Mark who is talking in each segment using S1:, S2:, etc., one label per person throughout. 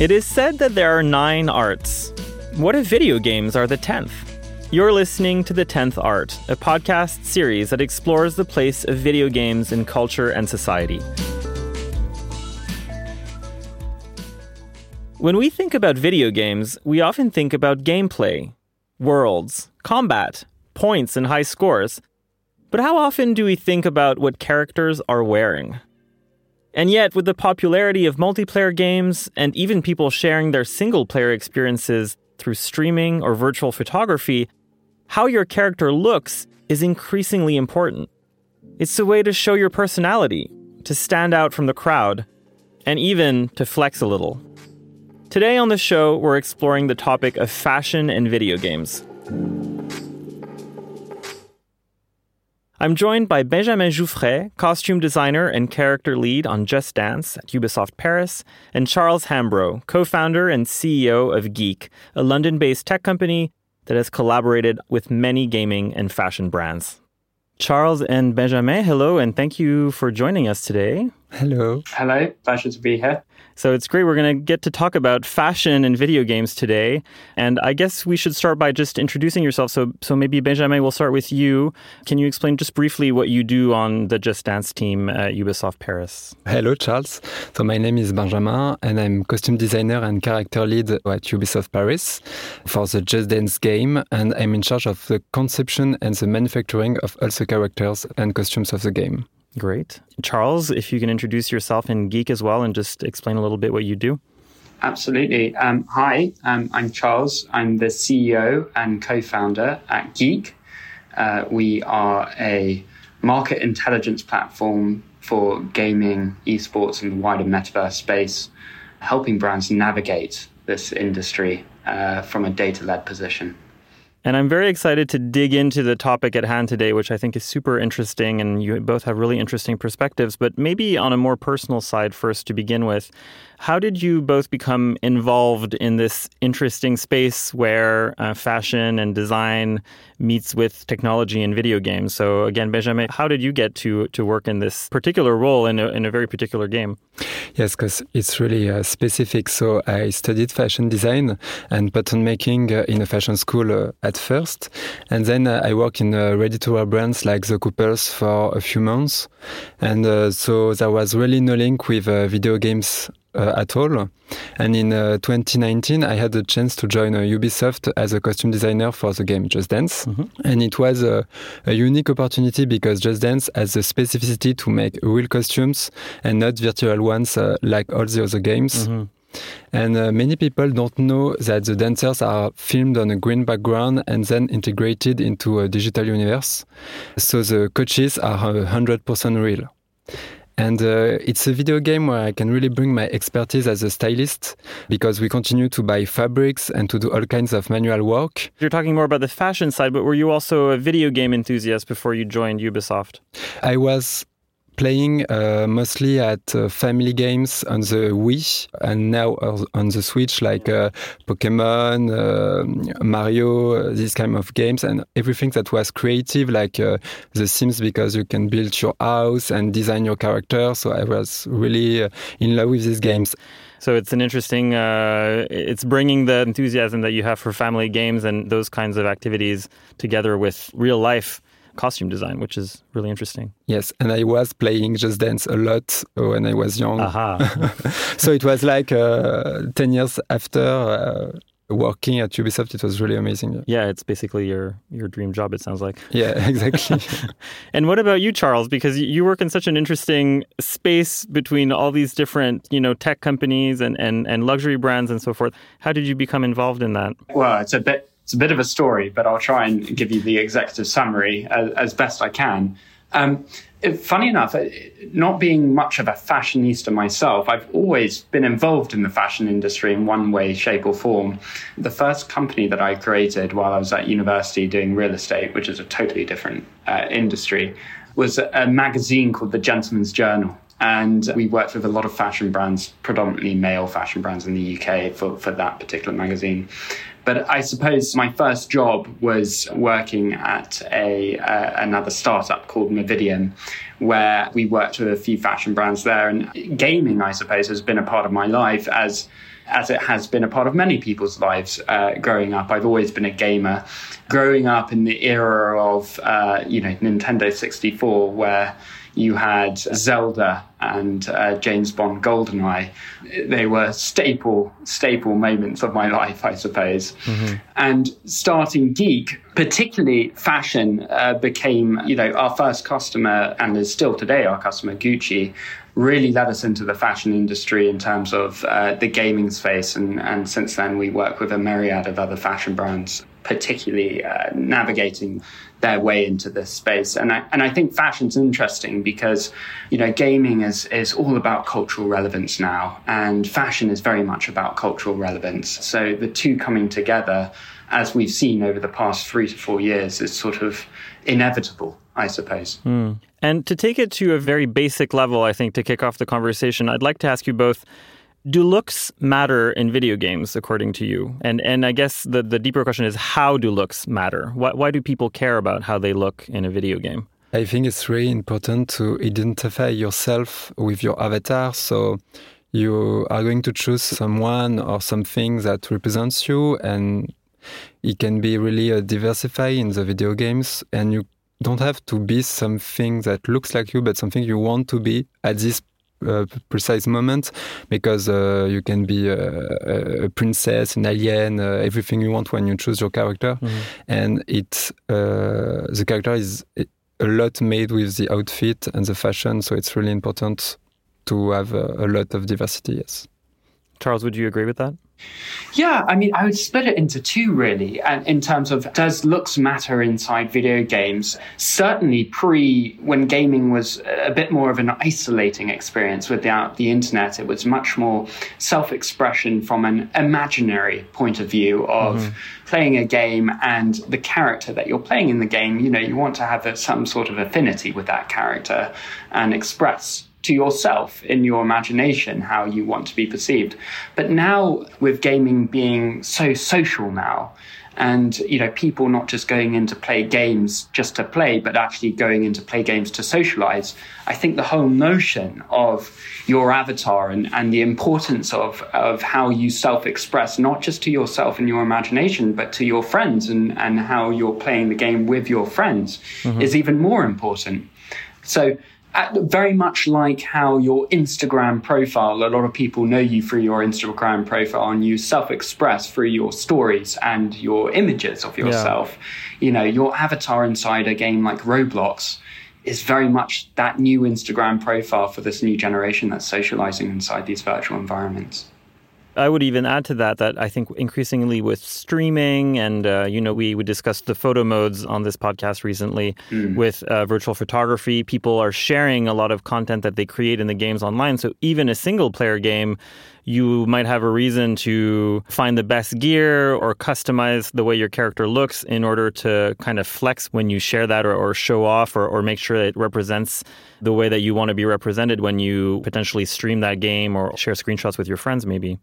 S1: It is said that there are nine arts. What if video games are the tenth? You're listening to The Tenth Art, a podcast series that explores the place of video games in culture and society. When we think about video games, we often think about gameplay, worlds, combat, points, and high scores. But how often do we think about what characters are wearing? And yet, with the popularity of multiplayer games and even people sharing their single player experiences through streaming or virtual photography, how your character looks is increasingly important. It's a way to show your personality, to stand out from the crowd, and even to flex a little. Today on the show, we're exploring the topic of fashion and video games. I'm joined by Benjamin Jouffret, costume designer and character lead on Just Dance at Ubisoft Paris, and Charles Hambro, co founder and CEO of Geek, a London based tech company that has collaborated with many gaming and fashion brands. Charles and Benjamin, hello, and thank you for joining us today.
S2: Hello.
S3: Hello, pleasure to be here.
S1: So it's great. We're going to get to talk about fashion and video games today. And I guess we should start by just introducing yourself. So, so maybe Benjamin, we'll start with you. Can you explain just briefly what you do on the Just Dance team at Ubisoft Paris?
S2: Hello, Charles. So my name is Benjamin, and I'm costume designer and character lead at Ubisoft Paris for the Just Dance game. And I'm in charge of the conception and the manufacturing of all the characters and costumes of the game.
S1: Great. Charles, if you can introduce yourself in Geek as well and just explain a little bit what you do.
S3: Absolutely. Um, hi, um, I'm Charles. I'm the CEO and co founder at Geek. Uh, we are a market intelligence platform for gaming, esports, and the wider metaverse space, helping brands navigate this industry uh, from a data led position.
S1: And I'm very excited to dig into the topic at hand today, which I think is super interesting. And you both have really interesting perspectives. But maybe on a more personal side, first to begin with, how did you both become involved in this interesting space where uh, fashion and design meets with technology and video games? So, again, Benjamin, how did you get to, to work in this particular role in a, in a very particular game?
S2: Yes, because it's really uh, specific. So, I studied fashion design and pattern making uh, in a fashion school uh, at first. And then uh, I worked in uh, ready to wear brands like the Kooples for a few months. And so there was really no link with video games at all. And in uh, 2019, I had the chance to join uh, Ubisoft as a costume designer for the game Just Dance. Mm-hmm. And it was a, a, unique opportunity because Just Dance has the specificity to make real costumes and not virtual ones like all the other games. Mm-hmm. And uh, many people don't know that the dancers are filmed on a green background and then integrated into a digital universe. So the coaches are 100% real. And uh, it's a video game where I can really bring my expertise as a stylist because we continue to buy fabrics and to do all kinds of manual work.
S1: You're talking more about the fashion side, but were you also a video game enthusiast before you joined Ubisoft?
S2: I was playing uh, mostly at uh, family games on the Wii and now on the Switch, like uh, Pokemon, uh, Mario, uh, these kind of games, and everything that was creative, like uh, The Sims, because you can build your house and design your character. So I was really in love with these games.
S1: So it's an interesting. Uh, it's bringing the enthusiasm that you have for family games and those kinds of activities together with real life costume design, which is really interesting.
S2: Yes, and I was playing Just Dance a lot when I was young.
S1: Aha.
S2: so it was like uh, 10 years after. Uh, working at Ubisoft, it was really amazing.
S1: Yeah, it's basically your your dream job. It sounds like.
S2: Yeah, exactly.
S1: and what about you, Charles? Because you work in such an interesting space between all these different, you know, tech companies and and and luxury brands and so forth. How did you become involved in that?
S3: Well, it's a bit it's a bit of a story, but I'll try and give you the executive summary as, as best I can. Um, funny enough, uh, not being much of a fashionista myself, I've always been involved in the fashion industry in one way, shape, or form. The first company that I created while I was at university doing real estate, which is a totally different uh, industry, was a magazine called The Gentleman's Journal. And we worked with a lot of fashion brands, predominantly male fashion brands in the UK for, for that particular magazine. But I suppose my first job was working at a uh, another startup called Movidian, where we worked with a few fashion brands there. And gaming, I suppose, has been a part of my life as as it has been a part of many people's lives uh, growing up. I've always been a gamer. Growing up in the era of uh, you know Nintendo 64, where you had Zelda and uh, James Bond GoldenEye. They were staple staple moments of my life, I suppose. Mm-hmm. And starting Geek, particularly fashion, uh, became you know our first customer and is still today our customer, Gucci. Really led us into the fashion industry in terms of uh, the gaming space, and, and since then we work with a myriad of other fashion brands, particularly uh, navigating their way into this space. And I, and I think fashion's interesting because, you know, gaming is, is all about cultural relevance now, and fashion is very much about cultural relevance. So the two coming together, as we've seen over the past three to four years, is sort of inevitable, I suppose.
S1: Mm. And to take it to a very basic level, I think, to kick off the conversation, I'd like to ask you both do looks matter in video games according to you? And and i guess the, the deeper question is how do looks matter? Why, why do people care about how they look in a video game?
S2: I think it's really important to identify yourself with your avatar. So you are going to choose someone or something that represents you and it can be really uh, diversified in the video games. And you don't have to be something that looks like you but something you want to be at this uh, precise moment because uh, you can be a, a, princess, an alien, uh, everything you want when you choose your character, mm-hmm. and it uh, the character is a lot made with the outfit and the fashion, so it's really important to have a, a lot of diversity. Yes.
S1: Charles, would you agree with that?
S3: Yeah, I mean, I would split it into two really, and in terms of does looks matter inside video games? Certainly, pre when gaming was a bit more of an isolating experience without the internet, it was much more self-expression from an imaginary point of view of mm-hmm. playing a game and the character that you're playing in the game. You know, you want to have a, some sort of affinity with that character and express to yourself in your imagination how you want to be perceived. But now, with gaming being so social now, and you know people not just going in to play games just to play but actually going in to play games to socialize i think the whole notion of your avatar and, and the importance of, of how you self-express not just to yourself and your imagination but to your friends and, and how you're playing the game with your friends mm-hmm. is even more important so Uh, very much like how your Instagram profile, a lot of people know you through your Instagram profile and you self express through your stories and your images of yourself. Yeah. You know, your avatar inside a game like Roblox is very much that new Instagram profile for this new generation that's socializing inside these virtual environments.
S1: I would even add to that that I think increasingly with streaming and uh, you know we we discussed the photo modes on this podcast recently mm. with uh, virtual photography. People are sharing a lot of content that they create in the games online. So even a single player game, you might have a reason to find the best gear or customize the way your character looks in order to kind of flex when you share that or, or show off or, or make sure it represents the way that you want to be represented when you potentially stream that game or share screenshots with your friends maybe.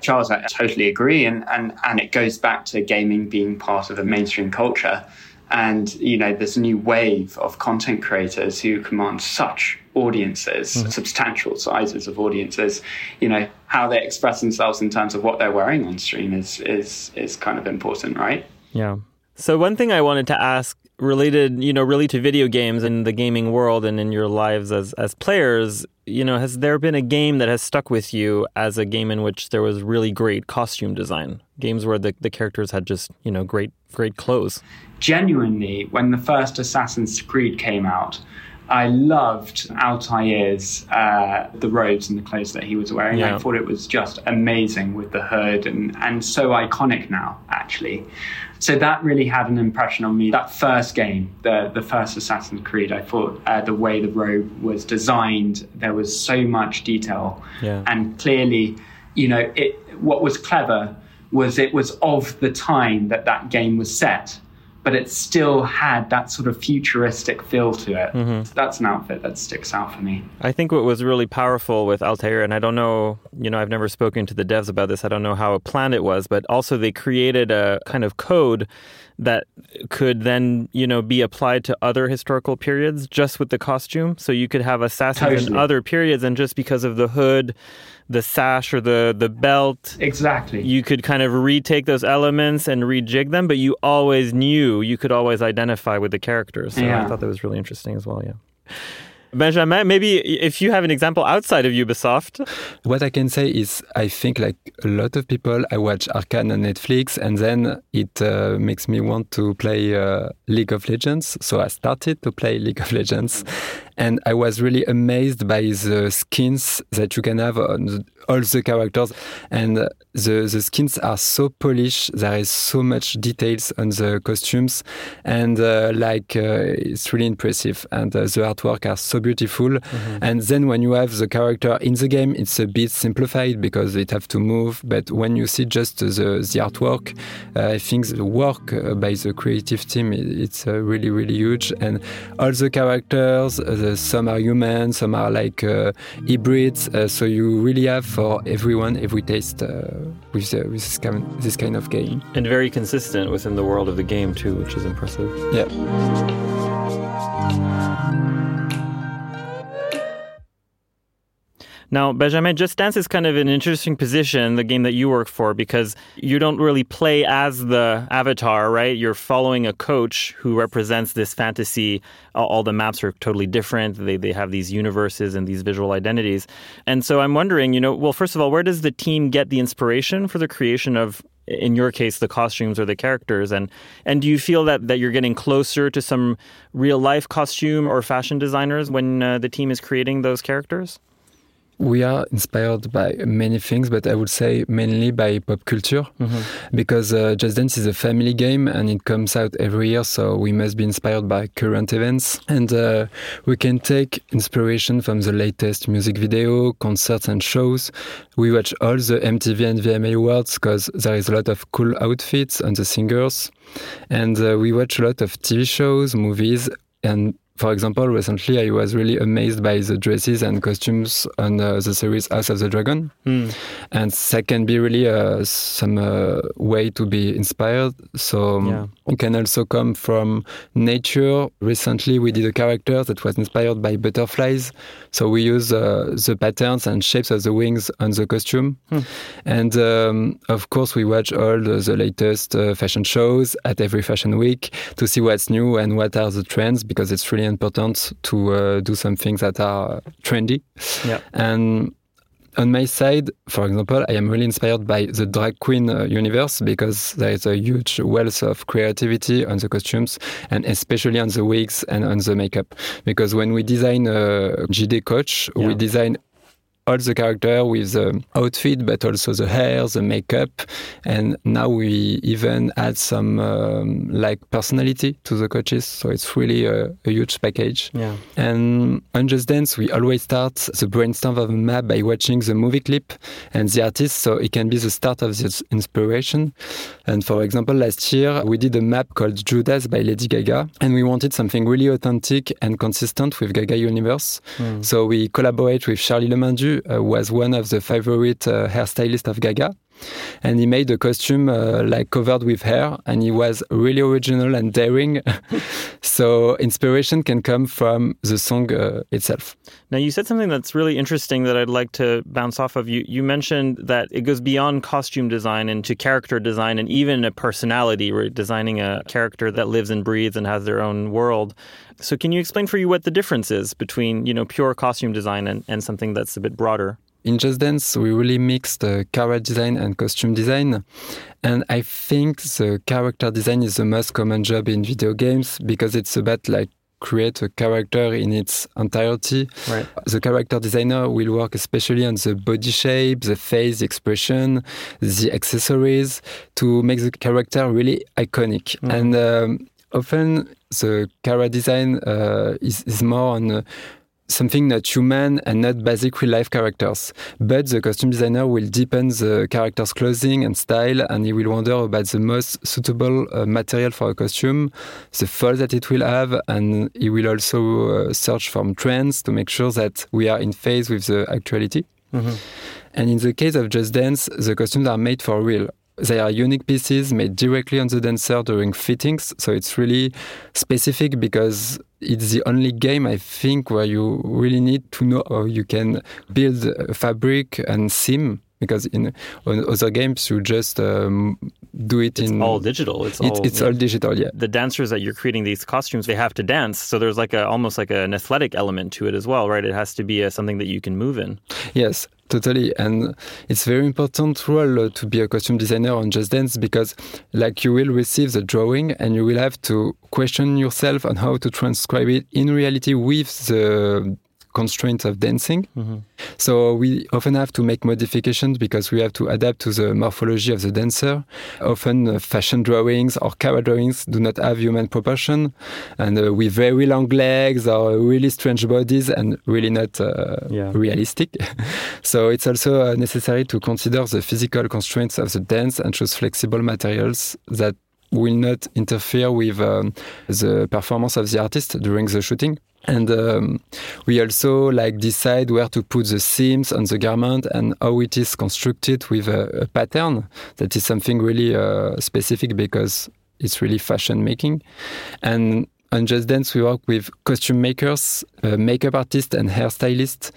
S3: Charles, I totally agree. And, and, and it goes back to gaming being part of the mainstream culture. And, you know, this new wave of content creators who command such audiences, mm-hmm. substantial sizes of audiences, you know, how they express themselves in terms of what they're wearing on stream is, is, is kind of important, right?
S1: Yeah. So one thing I wanted to ask related, you know, really to video games and the gaming world and in your lives as as players, you know, has there been a game that has stuck with you as a game in which there was really great costume design? Games where the, the characters had just, you know, great great clothes.
S3: Genuinely, when the first Assassin's Creed came out, I loved Altair's uh, the robes and the clothes that he was wearing. Yeah. I thought it was just amazing with the hood and and so iconic now, actually. So that really had an impression on me. That first game, the the first Assassin's Creed, I thought uh, the way the robe was designed, there was so much detail, yeah. and clearly, you know, it. What was clever was it was of the time that that game was set but it still had that sort of futuristic feel to it. Mm-hmm. So that's an outfit that sticks out for me.
S1: I think what was really powerful with Altair, and I don't know, you know, I've never spoken to the devs about this, I don't know how planned it was, but also they created a kind of code that could then, you know, be applied to other historical periods just with the costume. So you could have assassins totally. in other periods, and just because of the hood, the sash or the the belt.
S3: Exactly.
S1: You could kind of retake those elements and rejig them, but you always knew you could always identify with the characters. So yeah. I thought that was really interesting as well. Yeah. Benjamin, maybe if you have an example outside of Ubisoft.
S2: What I can say is, I think like a lot of people, I watch Arcane on Netflix, and then it uh, makes me want to play uh, League of Legends. So I started to play League of Legends, and I was really amazed by the skins that you can have on all the characters. And the, the skins are so polished. There is so much details on the costumes. And uh, like, uh, it's really impressive. And uh, the artwork are so beautiful. Mm-hmm. And then when you have the character in the game, it's a bit simplified because it have to move. But when you see just the, the artwork, uh, I think the work uh, by the creative team, it's uh, really, really huge. And all the characters, some are human, some are like uh, hybrids. Uh, so you really have for everyone every taste uh, with, with this, kind, this kind of game.
S1: And very consistent within the world of the game too, which is impressive.
S2: Yeah.
S1: Now, Benjamin, Just Dance is kind of an interesting position, the game that you work for, because you don't really play as the avatar, right? You're following a coach who represents this fantasy. All the maps are totally different. They, they have these universes and these visual identities. And so I'm wondering, you know, well, first of all, where does the team get the inspiration for the creation of in your case the costumes or the characters and and do you feel that that you're getting closer to some real life costume or fashion designers when uh, the team is creating those characters
S2: we are inspired by many things, but I would say mainly by pop culture mm-hmm. because uh, Just Dance is a family game and it comes out every year, so we must be inspired by current events. And uh, we can take inspiration from the latest music video, concerts, and shows. We watch all the MTV and VMA awards because there is a lot of cool outfits on the singers. And uh, we watch a lot of TV shows, movies, and for example, recently I was really amazed by the dresses and costumes on uh, the series House of the Dragon, mm. and that can be really uh, some uh, way to be inspired. So um, yeah. it can also come from nature. Recently, we did a character that was inspired by butterflies, so we use uh, the patterns and shapes of the wings on the costume, mm. and um, of course we watch all the, the latest uh, fashion shows at every fashion week to see what's new and what are the trends because it's really important to uh, do some things that are trendy. Yeah. And on my side, for example, I am really inspired by the drag queen uh, universe because there is a huge wealth of creativity on the costumes and especially on the wigs and on the makeup. Because when we design a JD coach, yeah. we design all the character with the outfit, but also the hair, the makeup, and now we even add some um, like personality to the coaches. So it's really a, a, huge package. Yeah. And on Just Dance, we always start the brainstorm of a map by watching the movie clip and the artist, so it can be the start of the inspiration. And for example, last year we did a map called Judas by Lady Gaga, and we wanted something really authentic and consistent with Gaga universe. Mm. So we collaborate with Charlie Le Mindu uh, was one of the favorite uh, hairstylists of Gaga. And he made a costume uh, like covered with hair, and he was really original and daring. so inspiration can come from the song uh, itself.
S1: Now you said something that's really interesting that I'd like to bounce off of. You you mentioned that it goes beyond costume design into character design and even a personality. We're designing a character that lives and breathes and has their own world. So can you explain for you what the difference is between, you know, pure costume design and, and something that's a bit broader?
S2: In Just Dance, we really mixed uh, character design and costume design. And I think the character design is the most common job in video games because it's about like create a character in its entirety.
S1: Right.
S2: The character designer will work especially on the body shape, the face, the expression, the accessories to make the character really iconic. Mm. And um, often the character design uh, is, is more on uh, something not human and not basic real life characters. But the costume designer will deepen the character's clothing and style, and he will wonder about the most suitable uh, material for a costume, the fall that it will have, and he will also uh, search for trends to make sure that we are in phase with the actuality. Mm-hmm. And in the case of Just Dance, the costumes are made for real. They are unique pieces made directly on the dancer during fittings, so it's really specific because it's the only game I think where you really need to know how you can build fabric and seam because in other games you just um, do it
S1: it's
S2: in
S1: all digital. It's,
S2: it's
S1: all
S2: it's all digital. Yeah.
S1: The dancers that you're creating these costumes, they have to dance, so there's like a almost like an athletic element to it as well, right? It has to be a, something that you can move in.
S2: Yes, Totally, and it's very important role to be a costume designer on Just Dance because, like, you will receive the drawing and you will have to question yourself on how to transcribe it in reality with the constraints of dancing. Mm-hmm. So we often have to make modifications because we have to adapt to the morphology of the dancer. Often uh, fashion drawings or camera drawings do not have human proportion and uh, with very long legs or really strange bodies and really not uh, yeah. realistic. so it's also uh, necessary to consider the physical constraints of the dance and choose flexible materials that will not interfere with um, the performance of the artist during the shooting. And um, we also like decide where to put the seams on the garment and how it is constructed with a, a pattern. That is something really uh, specific because it's really fashion making. And on Just Dance, we work with costume makers, uh, makeup artists, and hairstylists.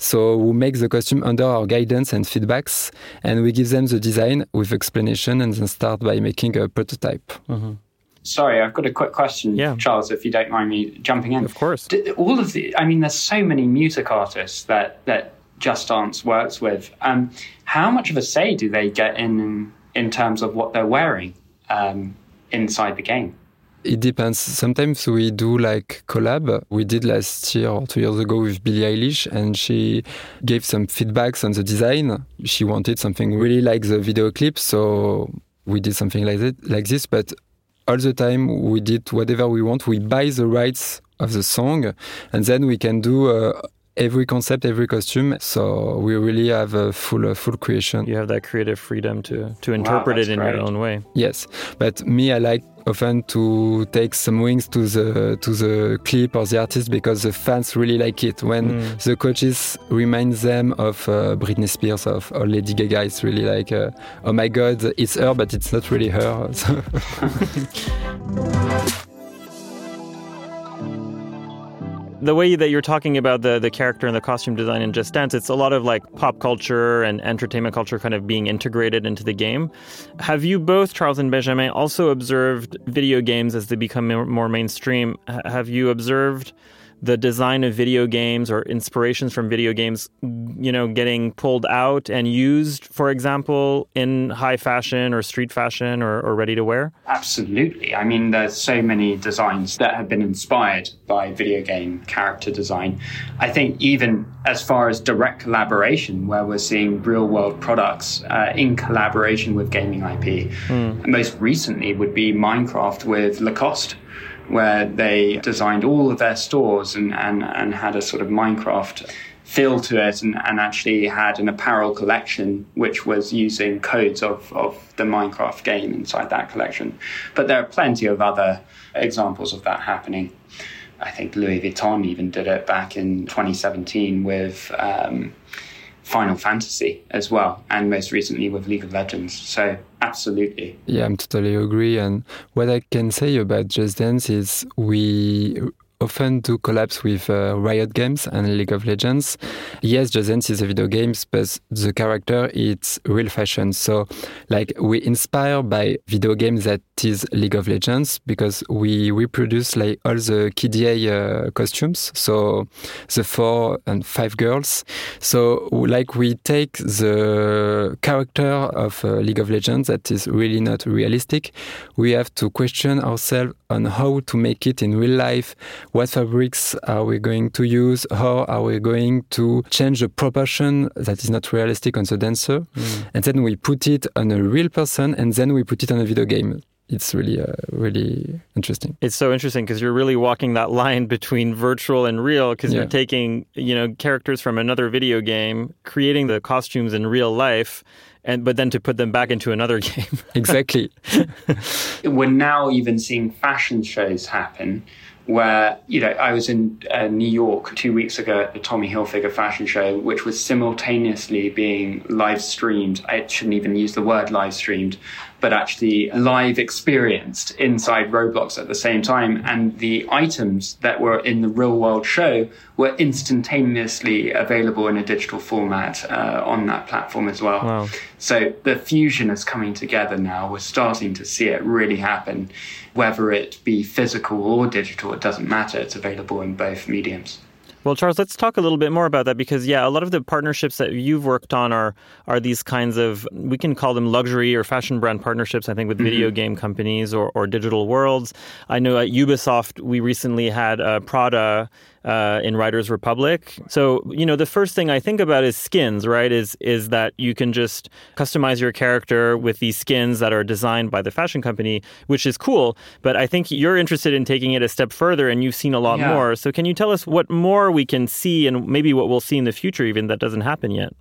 S2: So we make the costume under our guidance and feedbacks, and we give them the design with explanation, and then start by making a prototype. Mm-hmm.
S3: Sorry, I've got a quick question, yeah. Charles, if you don't mind me jumping in.
S1: Of course.
S3: all of the, I mean, there's so many music artists that, that Just Dance works with. Um, how much of a say do they get in in terms of what they're wearing um, inside the game?
S2: It depends. Sometimes we do like collab. We did last year or two years ago with Billie Eilish, and she gave some feedbacks on the design. She wanted something really like the video clip, so we did something like that, like this. But all the time we did whatever we want. We buy the rights of the song, and then we can do uh, every concept, every costume. So we really have a full uh, full creation.
S1: You have that creative freedom to to interpret wow, it in great. your own way.
S2: Yes, but me, I like often to take some wings to the to the clip or the artist because the fans really like it. When mm. the coaches remind them of uh, Britney Spears of or Lady Gaga, it's really like, uh, oh my God, it's her, but it's not really her.
S1: the way that you're talking about the the character and the costume design in Just Dance, it's a lot of like pop culture and entertainment culture kind of being integrated into the game. Have you both, Charles and Benjamin, also observed video games as they become more mainstream? Have you observed the design of video games or inspirations from video games, you know, getting pulled out and used, for example, in high fashion or street fashion or, or ready to wear?
S3: Absolutely. I mean, there's so many designs that have been inspired by video game character design. I think even as far as direct collaboration, where we're seeing real world products uh, in collaboration with gaming IP. Mm. Most recently would be Minecraft with Lacoste where they designed all of their stores and, and, and had a sort of Minecraft feel to it and, and actually had an apparel collection which was using codes of, of the Minecraft game inside that collection. But there are plenty of other examples of that happening. I think Louis Vuitton even did it back in 2017 with um, Final Fantasy as well, and most recently with League of Legends. So, absolutely.
S2: Yeah, I'm totally agree. And what I can say about Just Dance is we often do collabs with uh, Riot Games and League of Legends. Yes, Just Dance is a video game, but the character it's real fashion. So, like we inspire by video games that is League of Legends because we reproduce like all the K/DA uh, costumes. So the four and five girls. So like we take the character of uh, League of Legends that is really not realistic. We have to question ourselves on how to make it in real life what fabrics are we going to use? How are we going to change the proportion that is not realistic on the dancer? Mm. And then we put it on a real person and then we put it on a video game it's really uh, really interesting.
S1: It's so interesting because you're really walking that line between virtual and real because yeah. you're taking you know characters from another video game, creating the costumes in real life, and but then to put them back into another game.
S2: exactly.
S3: We're now even seeing fashion shows happen where you know I was in uh, New York two weeks ago at the Tommy Hilfiger fashion show, which was simultaneously being live streamed. I shouldn't even use the word live streamed, but actually live experienced inside Roblox at the same time. And the items that were in the real world show were instantaneously available in a digital format uh, on that platform as well. Wow. So the fusion is coming together now. We're starting to see it really happen. Whether it be physical or digital, it doesn't matter. It's available in both mediums.
S1: Well, Charles, let's talk a little bit more about that because, yeah, a lot of the partnerships that you've worked on are are these kinds of we can call them luxury or fashion brand partnerships. I think with mm-hmm. video game companies or, or digital worlds. I know at Ubisoft we recently had uh, Prada uh, in Riders Republic. So you know the first thing I think about is skins, right? Is is that you can just customize your character with these skins that are designed by the fashion company, which is cool. But I think you're interested in taking it a step further, and you've seen a lot yeah. more. So can you tell us what more we can see, and maybe what we'll see in the future, even that doesn't happen yet?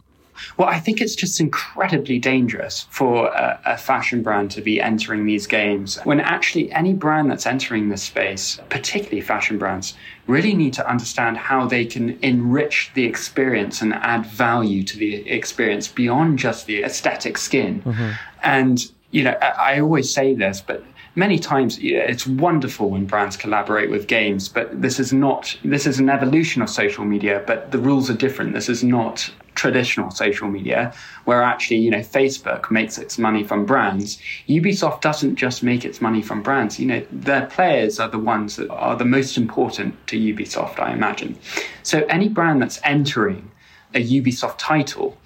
S3: Well, I think it's just incredibly dangerous for a, a, fashion brand to be entering these games when actually any brand that's entering this space, particularly fashion brands, really need to understand how they can enrich the experience and add value to the experience beyond just the aesthetic skin. Mm-hmm. And, you know, I, I always say this, but many times it's wonderful when brands collaborate with games but this is not this is an evolution of social media but the rules are different this is not traditional social media, where actually, you know, Facebook makes its money from brands. Ubisoft doesn't just make its money from brands. You know, their players are the ones that are the most important to Ubisoft, I imagine. So any brand that's entering a Ubisoft title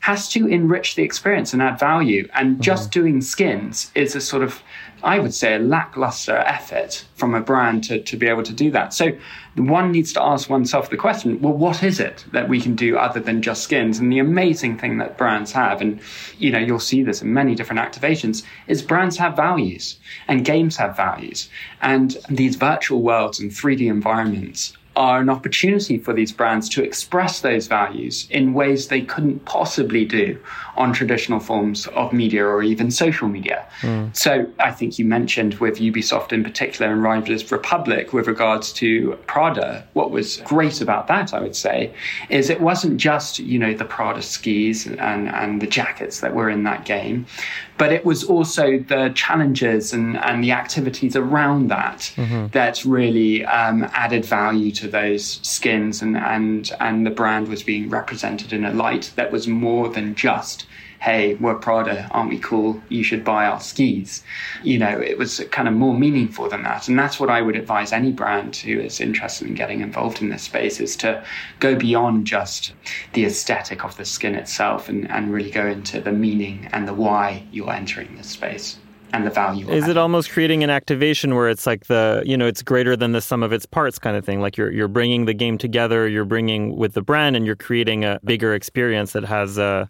S3: has to enrich the experience and add value. And mm-hmm. just doing skins is a sort of I would say, a lackluster effort from a brand to, to be able to do that. So one needs to ask oneself the question, well, what is it that we can do other than just skins? And the amazing thing that brands have, and you know, you'll see this in many different activations, is brands have values and games have values. And these virtual worlds and 3D environments are an opportunity for these brands to express those values in ways they couldn't possibly do on traditional forms of media or even social media. Mm. So I think you mentioned with Ubisoft in particular and Riders Republic with regards to Prada, what was great about that, I would say, is it wasn't just, you know, the Prada skis and, and the jackets that were in that game, but it was also the challenges and, and the activities around that mm-hmm. that really um, added value to those skins and, and, and the brand was being represented in a light that was more than just hey, we're Prada, aren't we cool? You should buy our skis. You know, it was kind of more meaningful than that. And that's what I would advise any brand who is interested in getting involved in this space is to go beyond just the aesthetic of the skin itself and, and really go into the meaning and the why you're entering this space and the value.
S1: Is it almost creating an activation where it's like the you know it's greater than the sum of its parts kind of thing? Like you're you're bringing the game together, you're bringing with the brand, and you're creating a bigger experience that has uh,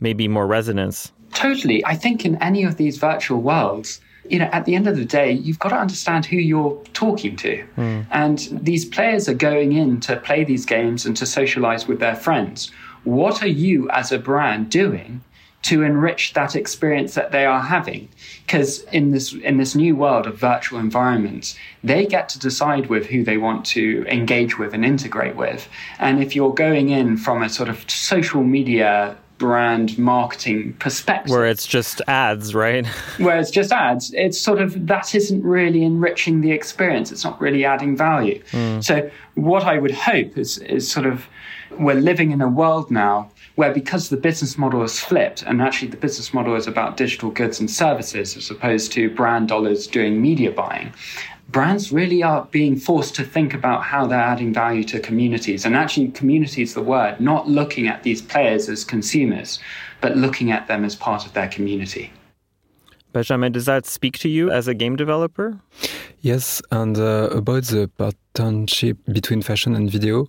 S1: maybe more resonance.
S3: Totally. I think in any of these virtual worlds, you know, at the end of the day, you've got to understand who you're talking to. Mm. And these players are going in to play these games and to socialize with their friends. What are you as a brand doing to enrich that experience that they are having. Because in this in this new world of virtual environments, they get to decide with who they want to engage with and integrate with. And if you're going in from a sort of social media brand marketing perspective.
S1: Where it's just ads, right?
S3: where it's just ads, it's sort of that isn't really enriching the experience. It's not really adding value. Mm. So what I would hope is is sort of we're living in a world now where because the business model has flipped and actually the business model is about digital goods and services as opposed to brand dollars doing media buying brands really are being forced to think about how they're adding value to communities. And actually, community is the word, not looking at these players as consumers, but looking at them as part of their community.
S1: Benjamin, does that speak to you as a game developer?
S2: Yes, and uh, about the partnership between fashion and video.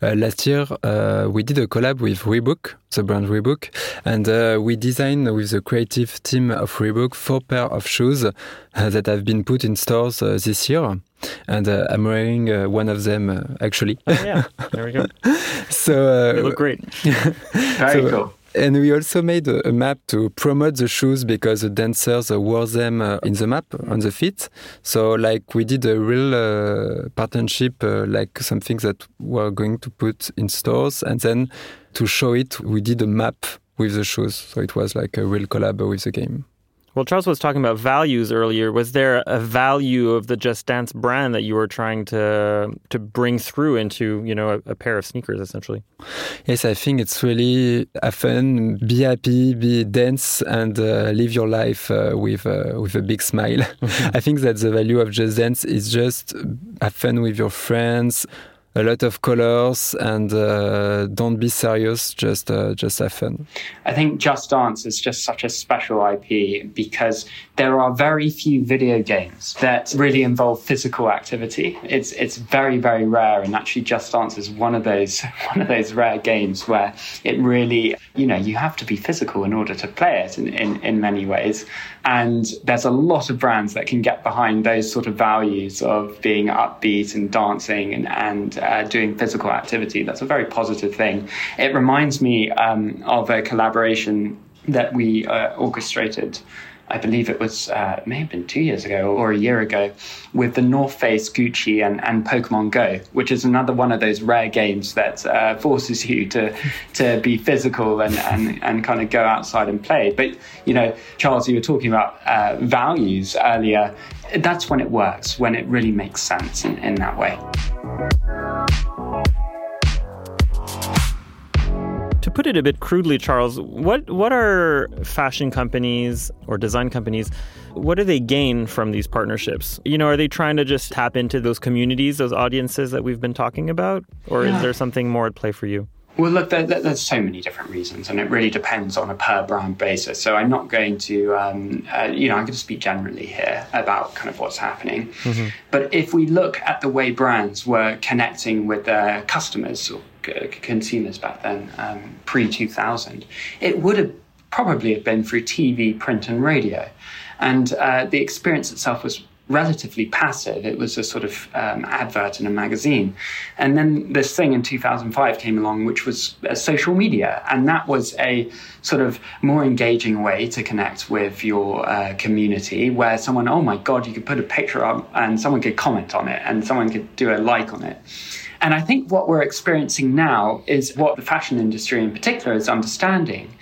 S2: Uh, last year, uh, we did a collab with Reebok, the brand Reebok, and uh, we designed with the creative team of Reebok four pair of shoes uh, that have been put in stores uh, this year. And I'm wearing one of them actually.
S1: Oh, yeah, there we go.
S2: so
S1: they look great.
S3: Very so, cool.
S2: And we also made a, a, map to promote the shoes because the dancers wore them uh, in the map on the feet. So, like, we did a real uh, partnership, uh, like something that we're going to put in stores. And then to show it, we did a map with the shoes. So, it was like a real collab with the game.
S1: Well, Charles was talking about values earlier. Was there a value of the Just Dance brand that you were trying to to bring through into you know a, a pair of sneakers, essentially?
S2: Yes, I think it's really have fun, be happy, be dance, and uh, live your life uh, with uh, with a big smile. I think that the value of Just Dance is just have fun with your friends, a lot of colors and uh, don't be serious just uh, just have fun.
S3: I think just dance is just such a special ip because there are very few video games that really involve physical activity. It's it's very very rare and actually just dance is one of those one of those rare games where it really you know you have to be physical in order to play it in, in, in many ways and there's a lot of brands that can get behind those sort of values of being upbeat and dancing and, and uh, doing physical activity. That's a very positive thing. It reminds me um, of a collaboration that we uh, orchestrated I believe it was uh, may have been two years ago or a year ago, with the North Face, Gucci, and, and Pokemon Go, which is another one of those rare games that uh, forces you to to be physical and, and, and kind of go outside and play. But you know, Charles, you were talking about uh, values earlier. That's when it works, when it really makes sense in, in that way.
S1: To put it a bit crudely, Charles, what what are fashion companies or design companies? What do they gain from these partnerships? You know, are they trying to just tap into those communities, those audiences that we've been talking about, or yeah. is there something more at play for you?
S3: Well, look, there, there's so many different reasons, and it really depends on a per brand basis. So I'm not going to, um, uh, you know, I'm going to speak generally here about kind of what's happening. Mm-hmm. But if we look at the way brands were connecting with their customers or consumers back then, um, pre 2000, it would have probably have been through TV, print, and radio. And uh, the experience itself was relatively passive. It was a sort of um, advert in a magazine. And then this thing in 2005 came along, which was uh, social media. And that was a sort of more engaging way to connect with your uh, community where someone, oh my God, you could put a picture up and someone could comment on it and someone could do a like on it. And I think what we're experiencing now is what the fashion industry in particular is understanding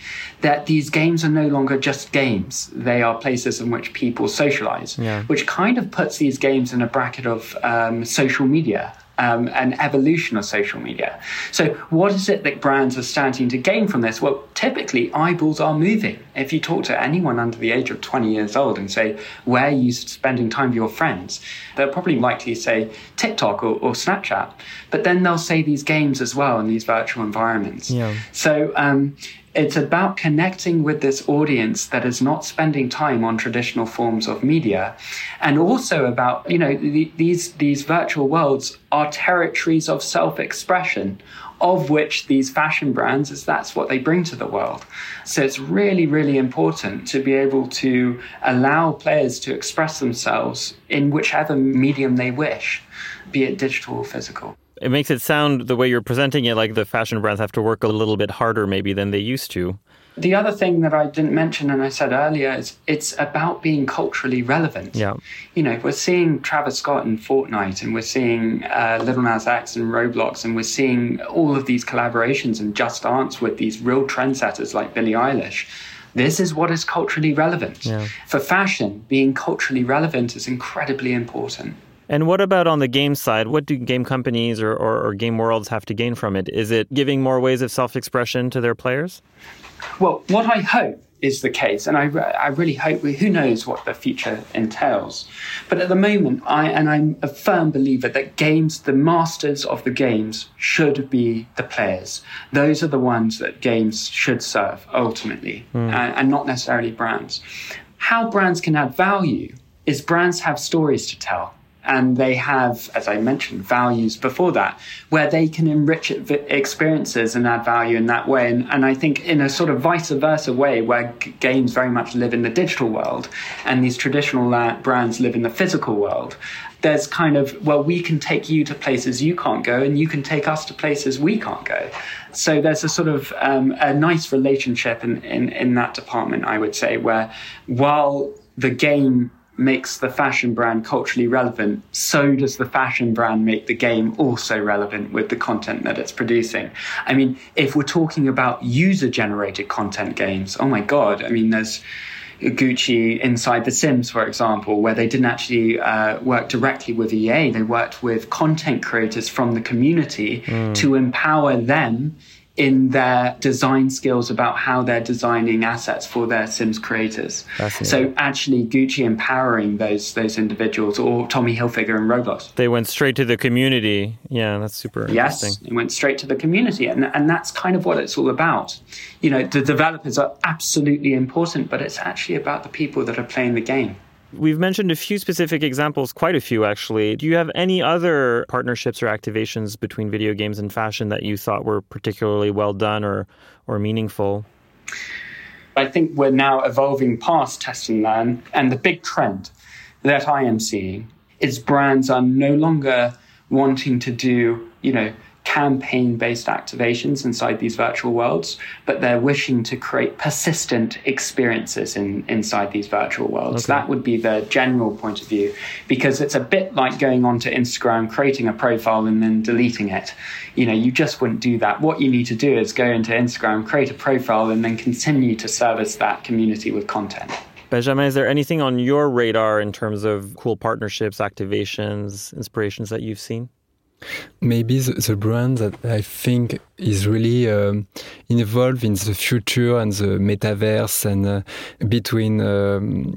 S3: that these games are no longer just games. They are places in which people socialize, yeah. which kind of puts these games in a bracket of um, social media um, an evolution of social media. So, what is it that brands are starting to gain from this? Well, typically, eyeballs are moving. If you talk to anyone under the age of 20 years old and say, Where are you spending time with your friends? They're probably likely to say TikTok or, or Snapchat. But then they'll say these games as well in these virtual environments. Yeah. So, um, it's about connecting with this audience that is not spending time on traditional forms of media and also about you know the, these these virtual worlds are territories of self-expression of which these fashion brands is that's what they bring to the world. So it's really really important to be able to allow players to express themselves in whichever medium they wish be it digital or physical
S1: it makes it sound the way you're presenting it like the fashion brands have to work a little bit harder maybe than they used to.
S3: The other thing that I didn't mention and I said earlier is it's about being culturally relevant.
S1: Yeah.
S3: You know, we're seeing Travis Scott in Fortnite and we're seeing uh, Lil Nas X and Roblox and we're seeing all of these collaborations and Just Dance with these real trendsetters like Billie Eilish. This is what is culturally relevant.
S1: Yeah.
S3: For fashion, being culturally relevant is incredibly important.
S1: And what about on the game side? What do game companies or, or, or game worlds have to gain from it? Is it giving more ways of self expression to their players?
S3: Well, what I hope is the case, and I, I really hope, who knows what the future entails. But at the moment, I, and I'm a firm believer that games, the masters of the games, should be the players. Those are the ones that games should serve ultimately, mm. and, and not necessarily brands. How brands can add value is brands have stories to tell and they have, as I mentioned, values before that, where they can enrich experiences and add value in that way. And, and I think in a sort of vice versa way, where games very much live in the digital world and these traditional brands live in the physical world, there's kind of, well, we can take you to places you can't go, and you can take us to places we can't go. So there's a sort of um, a nice relationship in, in, in that department, I would say, where while the game makes the fashion brand culturally relevant, so does the fashion brand make the game also relevant with the content that it's producing. I mean, if we're talking about user generated content games, oh my God, I mean, there's. Gucci inside The Sims, for example, where they didn't actually uh, work directly with EA. They worked with content creators from the community mm. to empower them in their design skills about how they're designing assets for their Sims creators. So actually, Gucci empowering those those individuals, or Tommy Hilfiger and Roblox.
S1: They went straight to the community. Yeah, that's super
S3: yes,
S1: interesting.
S3: it went straight to the community, and and that's kind of what it's all about. You know, the developers are absolutely important, but it's actually about the people that are playing the game.
S1: We've mentioned a few specific examples, quite a few actually. Do you have any other partnerships or activations between video games and fashion that you thought were particularly well done or, or meaningful?
S3: I think we're now evolving past test and learn. And the big trend that I am seeing is brands are no longer wanting to do, you know, campaign based activations inside these virtual worlds, but they're wishing to create persistent experiences in, inside these virtual worlds. Okay. That would be the general point of view, because it's a bit like going onto Instagram, creating a profile, and then deleting it. You know, you just wouldn't do that. What you need to do is go into Instagram, create a profile, and then continue to service that community with content.
S1: Benjamin, is there anything on your radar in terms of cool partnerships, activations, inspirations that you've seen?
S2: Maybe the, the, brand that I think is really um, involved in the future and the metaverse and uh, between um,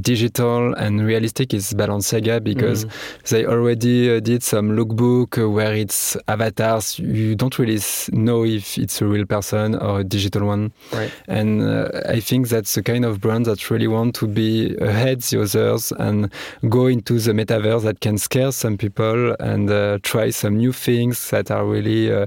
S2: digital and realistic is Balenciaga because mm. they already uh, did some lookbook where it's avatars. You don't really know if it's a real person or a digital one.
S1: Right.
S2: And uh, I think that's the kind of brand that really want to be ahead the others and go into the metaverse that can scare some people and uh, try try some new things that are really. Uh,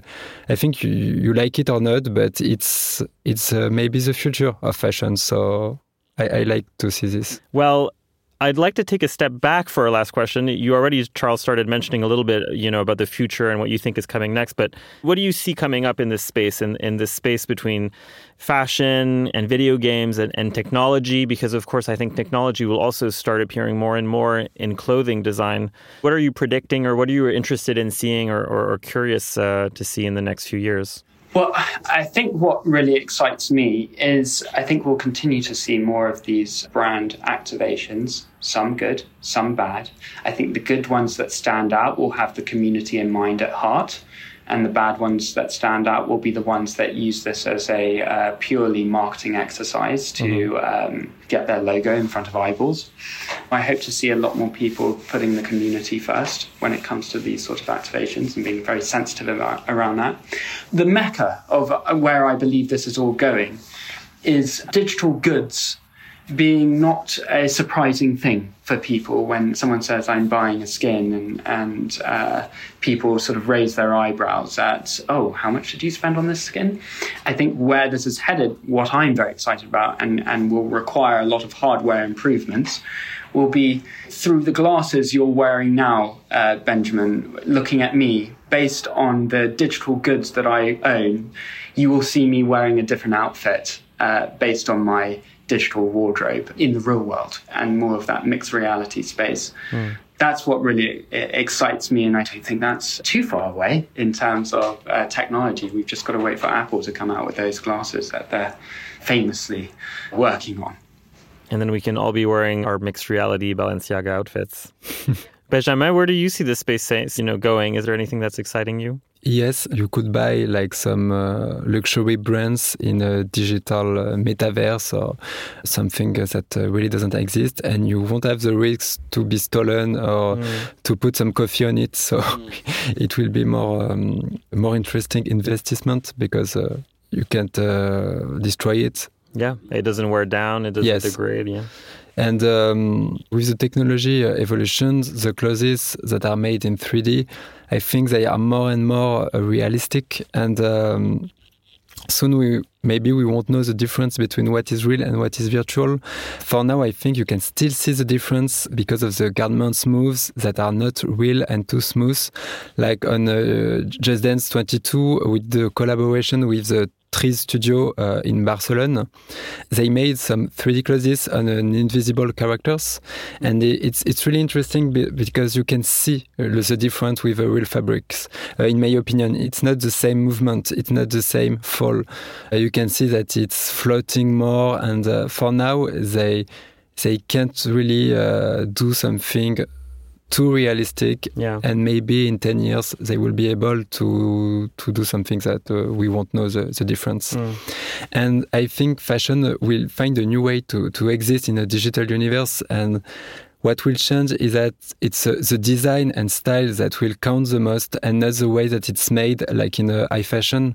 S2: I think you, you, like it or not, but it's it's uh, maybe the future of fashion. So I, I like to see this.
S1: Well, I'd like to take a step back for our last question. You already, Charles, started mentioning a little bit, you know, about the future and what you think is coming next. But what do you see coming up in this space, in, in this space between fashion and video games and, and technology? Because, of course, I think technology will also start appearing more and more in clothing design. What are you predicting, or what are you interested in seeing, or, or, or curious uh, to see in the next few years?
S3: Well, I think what really excites me is I think we'll continue to see more of these brand activations, some good, some bad. I think the good ones that stand out will have the community in mind at heart and the bad ones that stand out will be the ones that use this as a uh, purely marketing exercise to mm-hmm. um, get their logo in front of eyeballs. I hope to see a lot more people putting the community first when it comes to these sort of activations and being very sensitive about, around that. The mecca of where I believe this is all going is digital goods being not a surprising thing for people when someone says I'm buying a skin and and uh, people sort of raise their eyebrows at oh how much did you spend on this skin? I think where this is headed, what I'm very excited about and and will require a lot of hardware improvements, will be through the glasses you're wearing now, uh, Benjamin, looking at me based on the digital goods that I own. You will see me wearing a different outfit uh, based on my digital wardrobe in the real world and more of that mixed reality space. Mm. That's what really excites me, and I don't think that's too far away in terms of uh, technology. We've just got to wait for Apple to come out with those glasses that they're famously working on.
S1: And then we can all be wearing our mixed reality Balenciaga outfits. Benjamin, where do you see this space you know going? Is there anything that's exciting you?
S2: Yes, you could buy like some uh, luxury brands in a digital uh, metaverse or something that uh, really doesn't exist, and you won't have the risk to be stolen or mm. to put some coffee on it. So mm. it will be more um, more interesting investment because uh, you can't uh, destroy it.
S1: Yeah, it doesn't wear down. It doesn't yes. degrade. Yeah.
S2: And um, with the technology uh, evolutions, the clothes that are made in 3D, I think they are more and more uh, realistic. And um, soon we maybe we won't know the difference between what is real and what is virtual. For now, I think you can still see the difference because of the garments moves that are not real and too smooth. Like on uh, Just Dance 22 with the collaboration with the Trees Studio uh, in Barcelona. They made some 3D clothes on an invisible characters, and it's it's really interesting because you can see uh, the difference with the real fabrics. Uh, in my opinion, it's not the same movement, it's not the same fall. Uh, you can see that it's floating more, and uh, for now they they can't really uh, do something too realistic yeah. and maybe in 10 years they will be able to to do something that uh, we won't know the, the difference mm. and i think fashion will find a new way to to exist in a digital universe and what will change is that it's uh, the design and style that will count the most and not the way that it's made, like in a high fashion.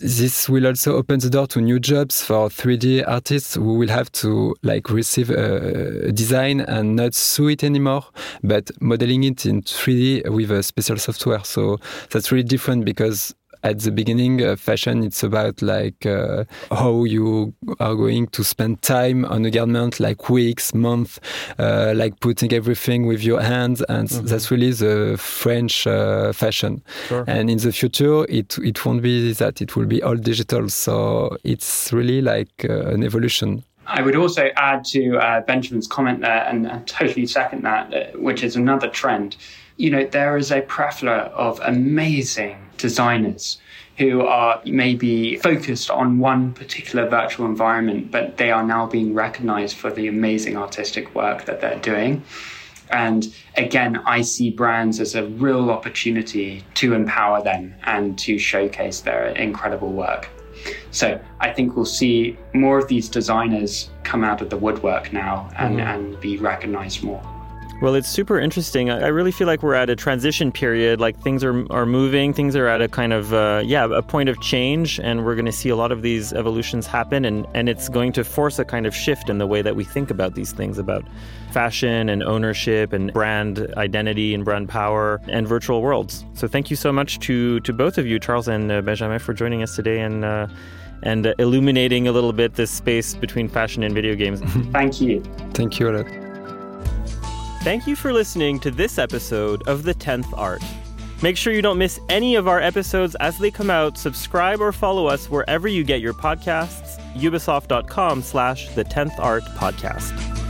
S2: This will also open the door to new jobs for 3D artists who will have to like receive a design and not sew it anymore, but modeling it in 3D with a special software. So that's really different because at the beginning, uh, fashion it's about like uh, how you are going to spend time on a garment, like weeks, months, uh, like putting everything with your hands, and mm-hmm. that's really the French uh, fashion. Sure. And in the future, it it won't be that; it will be all digital. So it's really like uh, an evolution.
S3: I would also add to uh, Benjamin's comment there, and, and totally second that, which is another trend. You know, there is a plethora of amazing designers who are maybe focused on one particular virtual environment, but they are now being recognized for the amazing artistic work that they're doing. And again, I see brands as a real opportunity to empower them and to showcase their incredible work. So I think we'll see more of these designers come out of the woodwork now and, mm-hmm. and be recognized more.
S1: Well, it's super interesting. I really feel like we're at a transition period. Like things are are moving, things are at a kind of uh, yeah a point of change, and we're going to see a lot of these evolutions happen, and and it's going to force a kind of shift in the way that we think about these things about fashion and ownership and brand identity and brand power and virtual worlds. So thank you so much to to both of you, Charles and uh, Benjamin, for joining us today and. Uh, and uh, illuminating a little bit this space between fashion and video games.
S3: Thank you.
S2: Thank you, Alec.
S1: Thank you for listening to this episode of The 10th Art. Make sure you don't miss any of our episodes as they come out. Subscribe or follow us wherever you get your podcasts. Ubisoft.com slash The 10th Art Podcast.